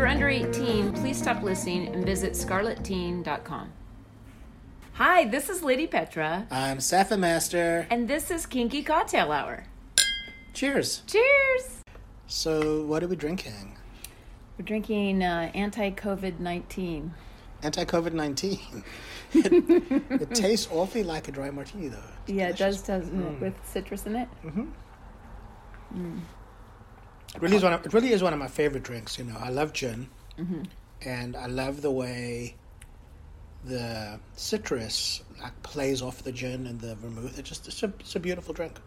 You're under 18, please stop listening and visit scarletteen.com. Hi, this is Lady Petra, I'm SafferMaster. and this is Kinky Cocktail Hour. Cheers. Cheers! So, what are we drinking? We're drinking uh, anti COVID 19. Anti COVID 19. It, it tastes awfully like a dry martini, though. It's Yeah, it does, doesn't it? Mm-hmm. With citrus in it. Mm-hmm. Mm. It really, is one of, it really is one of my favorite drinks. You know, I love gin, Mm-hmm. and I love the way the citrus like plays off the gin and the vermouth. It just it's a, it's a beautiful drink.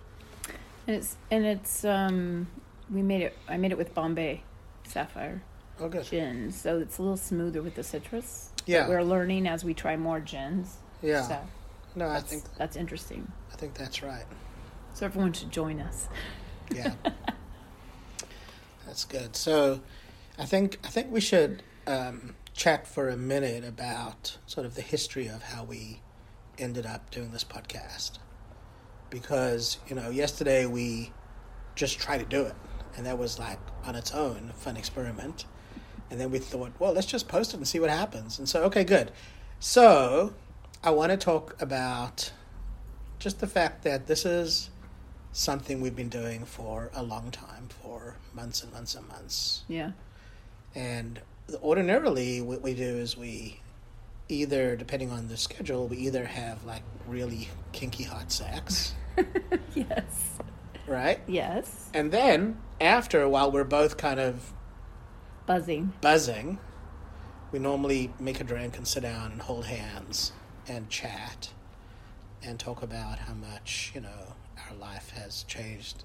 And it's, and it's, um, we made it, I made it with Bombay Sapphire Oh, good. gin, so it's a little smoother with the citrus. Yeah. We're learning as we try more gins. Yeah. So No, I think that's interesting. I think that's right. So everyone should join us. Yeah. That's good. So, I think I think we should um, chat for a minute about sort of the history of how we ended up doing this podcast, because you know yesterday we just tried to do it, and that was like on its own a fun experiment, and then we thought, well, let's just post it and see what happens, and so okay, good. So, I want to talk about just the fact that this is something we've been doing for a long time, for months and months and months. Yeah. And ordinarily, what we do is we either, depending on the schedule, we either have like really kinky hot sex, yes. right? Yes. And then after, while we're both kind of Buzzing. buzzing, we normally make a drink and sit down and hold hands and chat and talk about how much, you know, our life has changed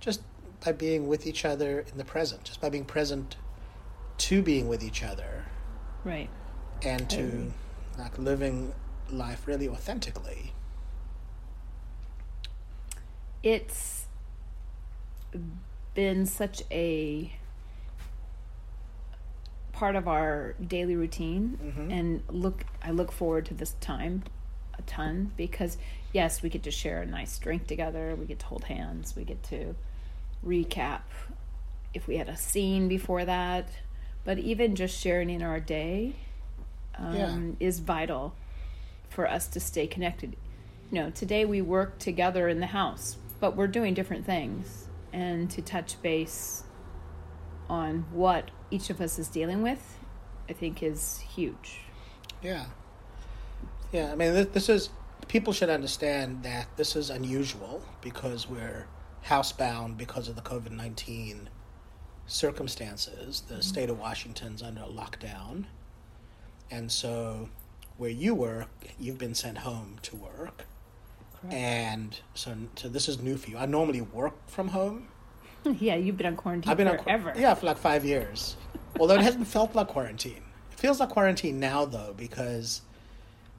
just by being with each other in the present, just by being present to being with each other Right. and to like living life really authentically. It's been such a part of our daily routine Mhm. and look I look forward to this time ton because yes, we get to share a nice drink together, we get to hold hands, we get to recap if we had a scene before that, but even just sharing in our day um, is vital for us to stay connected. You know, today we work together in the house, but we're doing different things. And to touch base on what each of us is dealing with, I think is huge. Yeah. Yeah, I mean, this, this is, people should understand that this is unusual because we're housebound because of the COVID 19 circumstances. The mm-hmm. state of Washington's under a lockdown. And so, where you work, you've been sent home to work. And so, so this is new for you. I normally work from home. yeah, you've been on quarantine I've been on qu- forever. yeah, for like five years. Although it hasn't felt like quarantine. It feels like quarantine now, though, because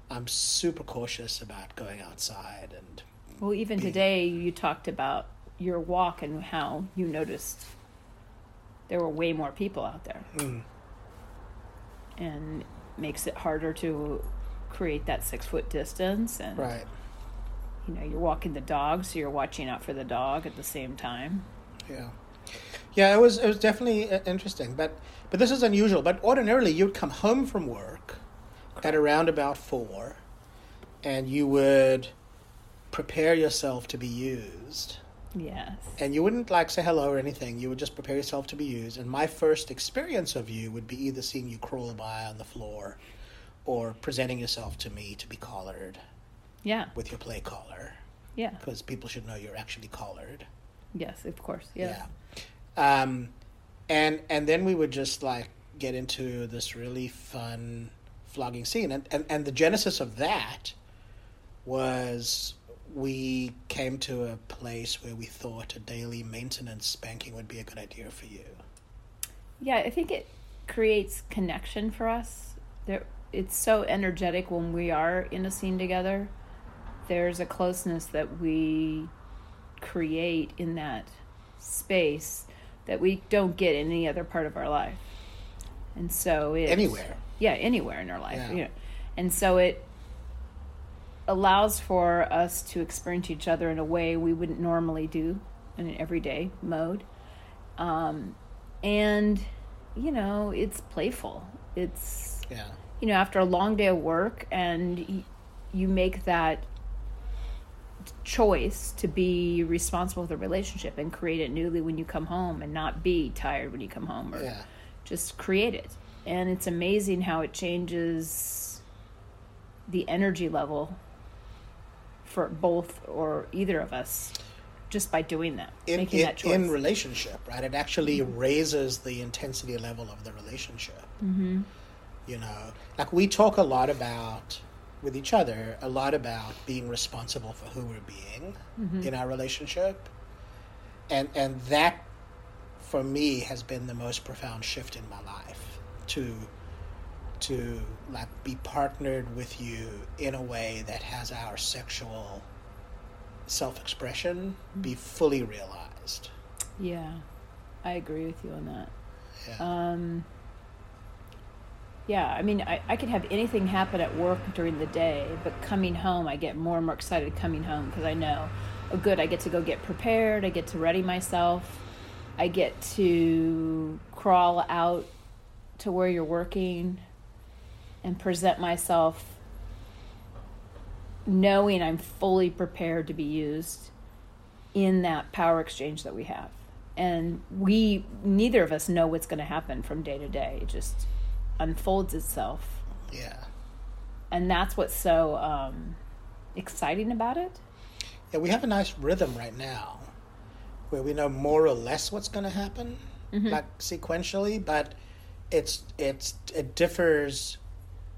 I'm super cautious about going outside and Well, even be- today, you talked about your walk and how you noticed there were way more people out there. Mm. And makes it harder to create that six foot distance. And, right. you know, you're walking the dog, so you're watching out for the dog at the same time. Yeah, yeah. It was it was definitely uh, interesting, but but this is unusual. But ordinarily, you'd come home from work at around about four, and you would prepare yourself to be used. Yes. And you wouldn't like say hello or anything. You would just prepare yourself to be used. And my first experience of you would be either seeing you crawl by on the floor or presenting yourself to me to be collared Yeah. with your play collar Yeah. because people should know you're actually collared. Yes, of course. Yes. Yeah. Um, and and then we would just like get into this really fun flogging scene, and and, and the genesis of that was we came to a place where we thought a daily maintenance spanking would be a good idea for you. Yeah, I think it creates connection for us. There, it's so energetic when we are in a scene together. There's a closeness that we create in that space that we don't get in any other part of our life. And so it Anywhere. Yeah, anywhere in our life. Yeah. You know. And so it allows for us to experience each other in a way we wouldn't normally do in an everyday mode. Um, and, you know, it's playful. It's, Yeah. you know, after a long day of work and y- you make that choice to be responsible for the relationship and create it newly when you come home and not be tired when you come home or Yeah. just create it. And it's amazing how it changes the energy level for both or either of us just by doing that, In, making in, that choice. in relationship, right? It actually raises the intensity level of the relationship. Mm-hmm. You know, like we talk a lot about with each other, a lot about being responsible for who we're being in our relationship, and and that for me has been the most profound shift in my life to to like be partnered with you in a way that has our sexual self-expression be fully realized. Yeah, I agree with you on that. yeah. Um, yeah, I mean, I, I could have anything happen at work during the day, but coming home, I get more and more excited coming home because I know, oh, good, I get to go get prepared, I get to ready myself, I get to crawl out to where you're working and present myself knowing I'm fully prepared to be used in that power exchange that we have. And we, neither of us know what's going to happen from day to day. It just unfolds itself. yeah And that's what's so um, exciting about it. yeah we have a nice rhythm right now where we know more or less what's going to happen like sequentially but it's it's it differs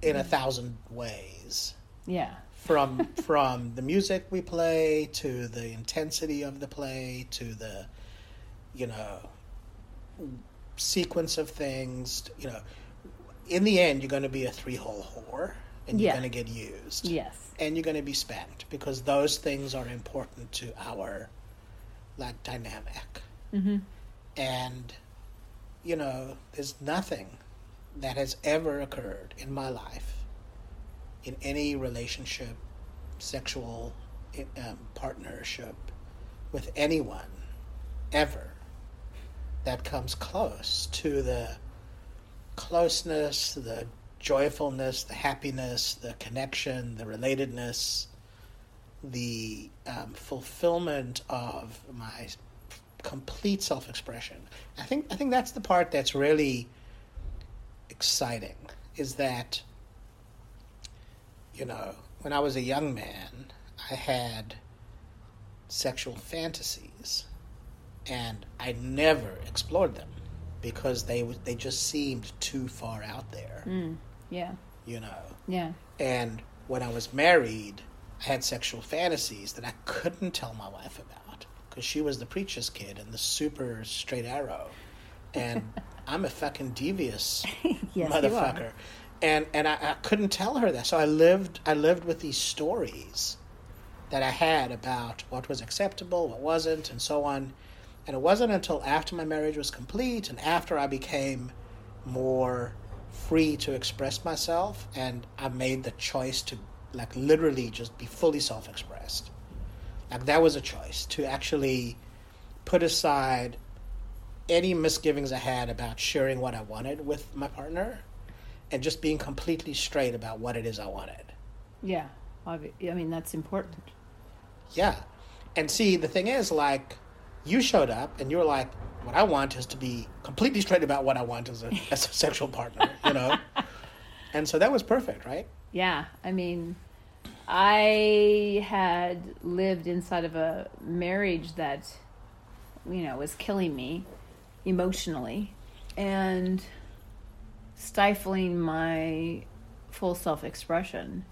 in a thousand ways Yeah. from from the music we play to the intensity of the play to the you know sequence of things you know in the end you're going to be a three-hole whore and you're Yeah. going to get used Yes. and you're going to be spanked because those things are important to our like dynamic Mm-hmm. and you know there's nothing that has ever occurred in my life in any relationship sexual um, partnership with anyone ever that comes close to the closeness the joyfulness the happiness the connection the relatedness the um, fulfillment of my complete self-expression. I think I think that's the part that's really exciting is that you know, when I was a young man, I had sexual fantasies and I never explored them because they they just seemed too far out there, Mm. Yeah. you know. Yeah. And when I was married, I had sexual fantasies that I couldn't tell my wife about because she was the preacher's kid and the super straight arrow, and I'm a fucking devious yes, motherfucker, and and I, I couldn't tell her that. So I lived I lived with these stories that I had about what was acceptable, what wasn't, and so on. And it wasn't until after my marriage was complete and after I became more free to express myself and I made the choice to like literally just be fully self-expressed. Like that was a choice to actually put aside any misgivings I had about sharing what I wanted with my partner and just being completely straight about what it is I wanted. Yeah. I mean, that's important. Yeah. And see, the thing is, like, you showed up and you were like, what I want is to be completely straight about what I want as a, as a sexual partner, you know? and so that was perfect, right? Yeah. I mean, I had lived inside of a marriage that, you know, was killing me emotionally and stifling my full self expression.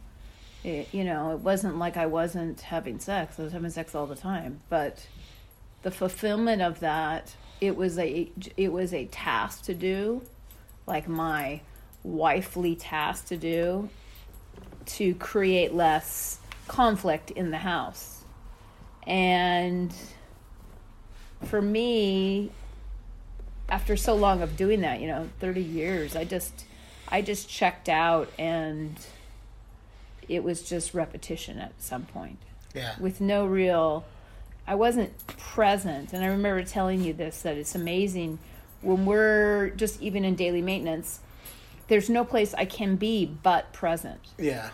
You know, it wasn't like I wasn't having sex. I was having sex all the time, but the fulfillment of that, it was a it was a task to do, like my wifely task to do to create less conflict in the house. And for me, after so long of doing that, you know, 30 years, I just I just checked out and it was just repetition at some point. Yeah. With no real I wasn't present. And I remember telling you this that it's amazing when we're just even in daily maintenance, there's no place I can be but present. Yeah.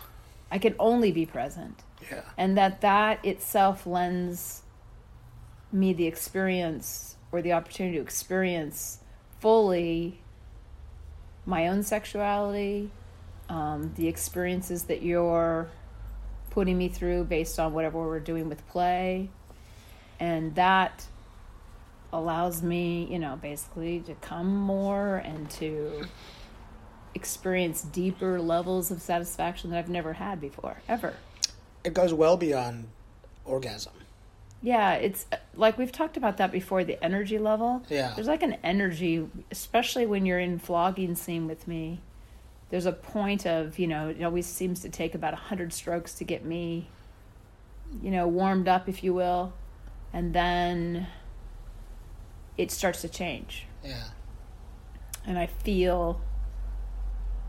I can only be present. Yeah. And that that itself lends me the experience or the opportunity to experience fully my own sexuality, um, the experiences that you're putting me through based on whatever we're doing with play. And that allows me, you know, basically to come more and to experience deeper levels of satisfaction that I've never had before, ever. It goes well beyond orgasm. Yeah, it's like we've talked about that before the energy level. Yeah. There's like an energy, especially when you're in flogging scene with me. There's a point of, you know, it always seems to take about 100 strokes to get me, you know, warmed up, if you will. And then it starts to change. Yeah. And I feel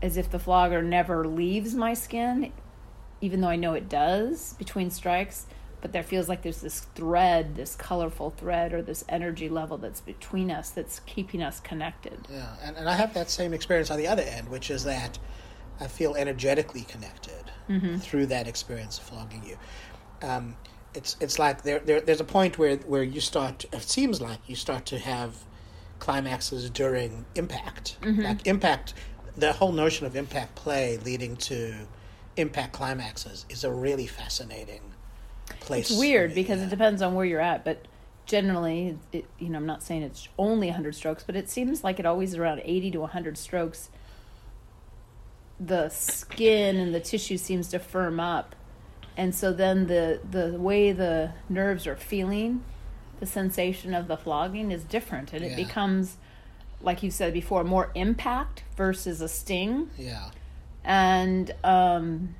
as if the flogger never leaves my skin, even though I know it does between strikes. But there feels like there's this thread, this colorful thread, or this energy level that's between us that's keeping us connected. Yeah. And, and I have that same experience on the other end, which is that I feel energetically connected through that experience of flogging you. Um, it's it's like there, there there's a point where where you start. It seems like you start to have climaxes during impact. Like impact, the whole notion of impact play leading to impact climaxes is a really fascinating place. It's weird because yeah. it depends on where you're at, but generally, it, you know, I'm not saying it's only 100 strokes, but it seems like it always around 80 to 100 strokes. The skin and the tissue seems to firm up, and so then the the way the nerves are feeling, the sensation of the flogging is different, and it becomes, like you said before, more impact versus a sting Yeah. and um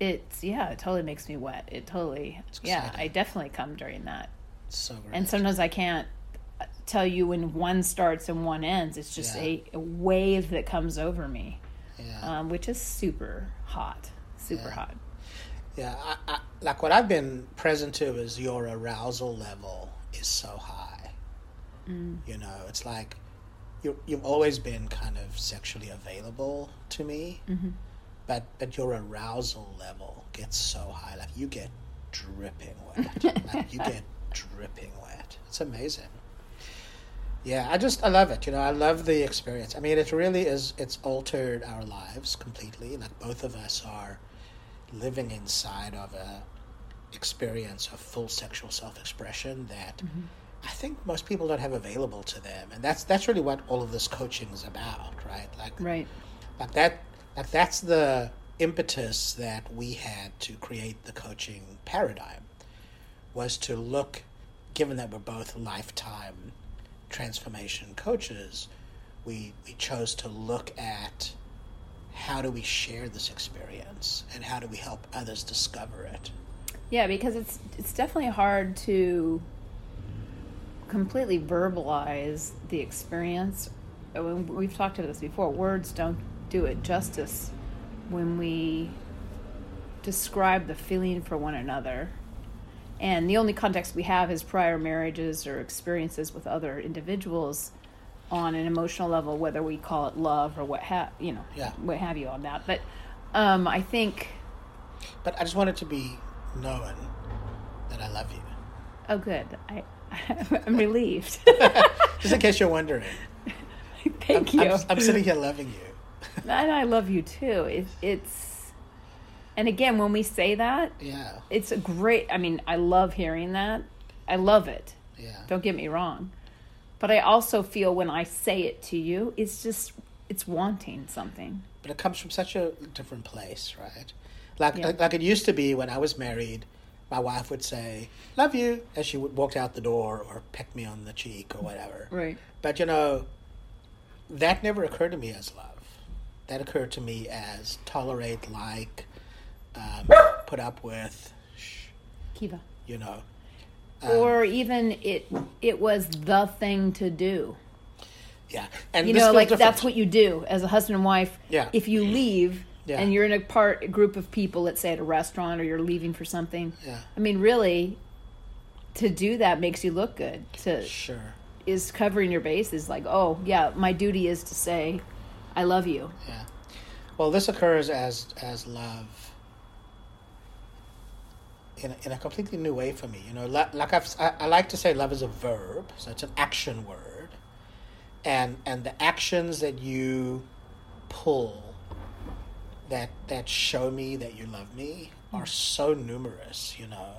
it's yeah it totally makes me wet it totally yeah i definitely come during that It's so great. and sometimes i can't uh, tell you when one starts and one ends it's just Yeah. a, a wave that comes over me yeah. um, which is super hot super Yeah. hot Yeah, I, I, like what I've been present to is your arousal level is so high. Mm. You know, it's like you you've always been kind of sexually available to me, mm-hmm. but but your arousal level gets so high, like you get dripping wet, like you get dripping wet. It's amazing. Yeah, I just I love it. You know, I love the experience. I mean, it really is. It's altered our lives completely. Like both of us are living inside of a experience of full sexual self-expression that mm-hmm. I think most people don't have available to them, and that's that's really what all of this coaching is about, right? Like, right like that, like that's the impetus that we had to create the coaching paradigm was to look, given that we're both lifetime transformation coaches, we we chose to look at how do we share this experience and how do we help others discover it. yeah because it's it's definitely hard to completely verbalize the experience we've talked about this before words don't do it justice when we describe the feeling for one another and the only context we have is prior marriages or experiences with other individuals on an emotional level whether we call it love or what have you know Yeah. what have you on that but um, i think But I just want it to be known that I love you. oh good i i'm relieved Just in case you're wondering. thank I'm, you I'm, I'm sitting here loving you. and i love you too it, it's And again, when we say that, Yeah. it's a great. I mean, I love hearing that. I love it. Yeah. Don't get me wrong. But I also feel when I say it to you, it's just it's wanting something. But it comes from such a different place, right? Like Yeah. like, like it used to be when I was married. My wife would say "love you" as she would walked out the door, or peck me on the cheek, or whatever. Right. But you know, that never occurred to me as love. That occurred to me as tolerate, like, um, put up with, shh, Kiva. you know. or even it it was the thing to do. Yeah, and You this know, like different. that's what you do as a husband and wife. Yeah. If you leave Yeah. and you're in a part a group of people, let's say at a restaurant or you're leaving for something. Yeah. I mean, really, to do that makes you look good. To Sure. is covering your bases. Like, oh yeah, my duty is to say, I love you. Yeah. Well, this occurs as as love in a, in a completely new way for me. You know, like, I've, I, I like to say, love is a verb, so it's an action word, and and the actions that you pull that that show me that you love me are mm. so numerous. You know,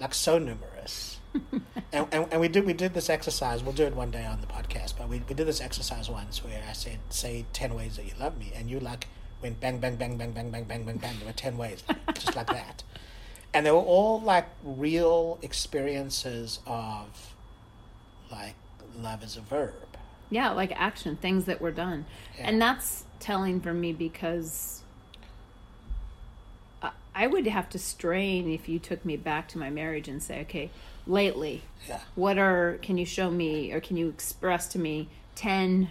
like so numerous. and, and and we did we did this exercise. We'll do it one day on the podcast. But we, we did this exercise once where I said, "Say ten ways that you love me," and you like went bang bang bang bang bang bang bang bang bang. There were ten ways, just like that, and they were all like real experiences of like love as a verb. Yeah, like action, things that were done. Yeah. And that's telling for me because I- I would have to strain if you took me back to my marriage and say, okay, lately, Yeah, what are, can you show me or can you express to me 10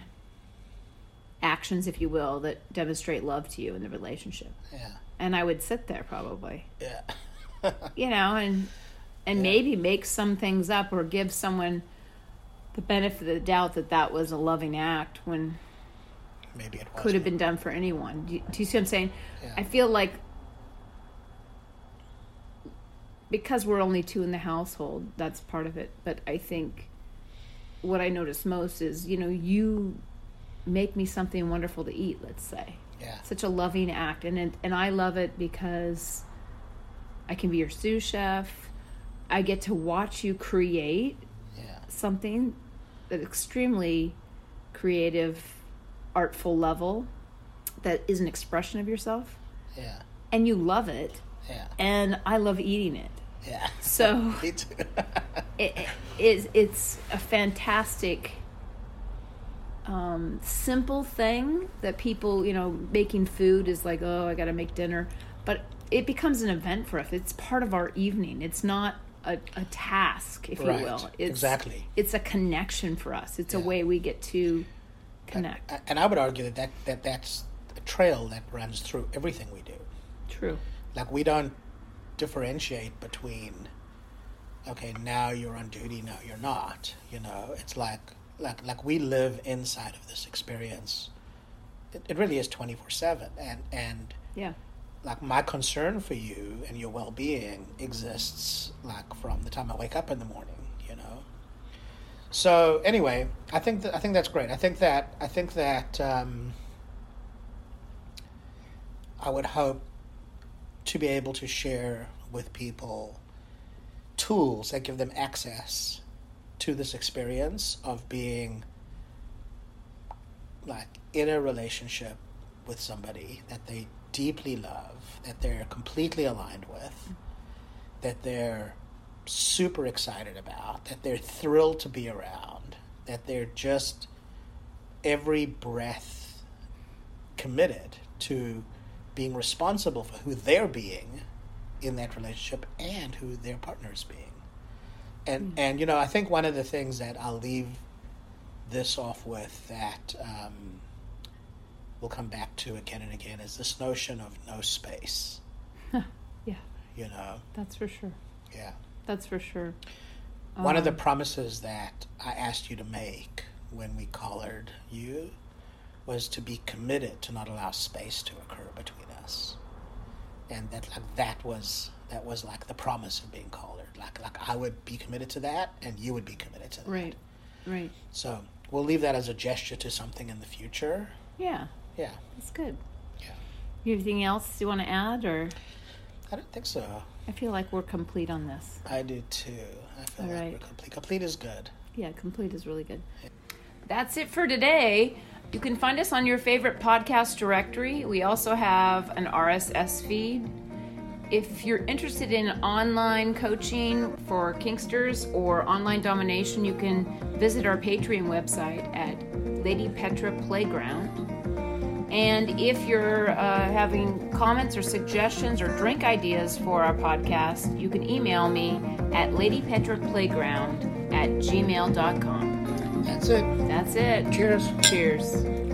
actions, if you will, that demonstrate love to you in the relationship? yeah, And I would sit there probably, yeah, you know, and and Yeah. maybe make some things up or give someone the benefit of the doubt that that was a loving act when maybe it could have been done for anyone. Do you, do you see what I'm saying? Yeah. I feel like because we're only two in the household, that's part of it. But I think what I notice most is, you know, you make me something wonderful to eat, let's say. Yeah, Such a loving act. And it, and I love it because I can be your sous chef. I get to watch you create yeah, something at extremely creative, artful level that is an expression of yourself, yeah, and you love it, yeah, and I love eating it. yeah. So it, it- it's it's a fantastic, um, simple thing that people you know making food is like oh I got to make dinner, but it becomes an event for us. It's part of our evening. It's not a, a task, if Right. you will. It's, Exactly. It's a connection for us. It's a way we get to connect. And I would argue that, that, that that's a trail that runs through everything we do. True. Like we don't differentiate between okay, now you're on duty, now you're not. You know, it's like like like we live inside of this experience. It, it really is twenty four seven, and and Yeah. like my concern for you and your well being exists like from the time I wake up in the morning. So anyway, I think that I think that's great. I think that I think that um, I would hope to be able to share with people tools that give them access to this experience of being like in a relationship with somebody that they deeply love, that they're completely aligned with, that they're super excited about, that they're thrilled to be around, that they're just every breath committed to being responsible for who they're being in that relationship and who their partner is being. And and you know, I think one of the things that I'll leave this off with that um, we'll come back to again and again is this notion of no space. Yeah. You know, That's for sure. yeah. That's for sure. One of the Um, promises that I asked you to make when we collared you was to be committed to not allow space to occur between us, and that like that was that was like the promise of being collared. Like like I would be committed to that, and you would be committed to that. Right. Right. So we'll leave that as a gesture to something in the future. Yeah. Yeah. That's good. Yeah. Anything else you want to add, or I don't think so. I feel like we're complete on this. I do too. I feel All like right. we're complete. Complete is good. Yeah, complete is really good. That's it for today. You can find us on your favorite podcast directory. We also have an RSS feed. If you're interested in online coaching for Kinksters or online domination, you can visit our Patreon website at Lady Petra Playground. And if you're uh, having comments or suggestions or drink ideas for our podcast, you can email me at ladypetraplayground at gmail.com. That's it. That's it. Cheers. Cheers.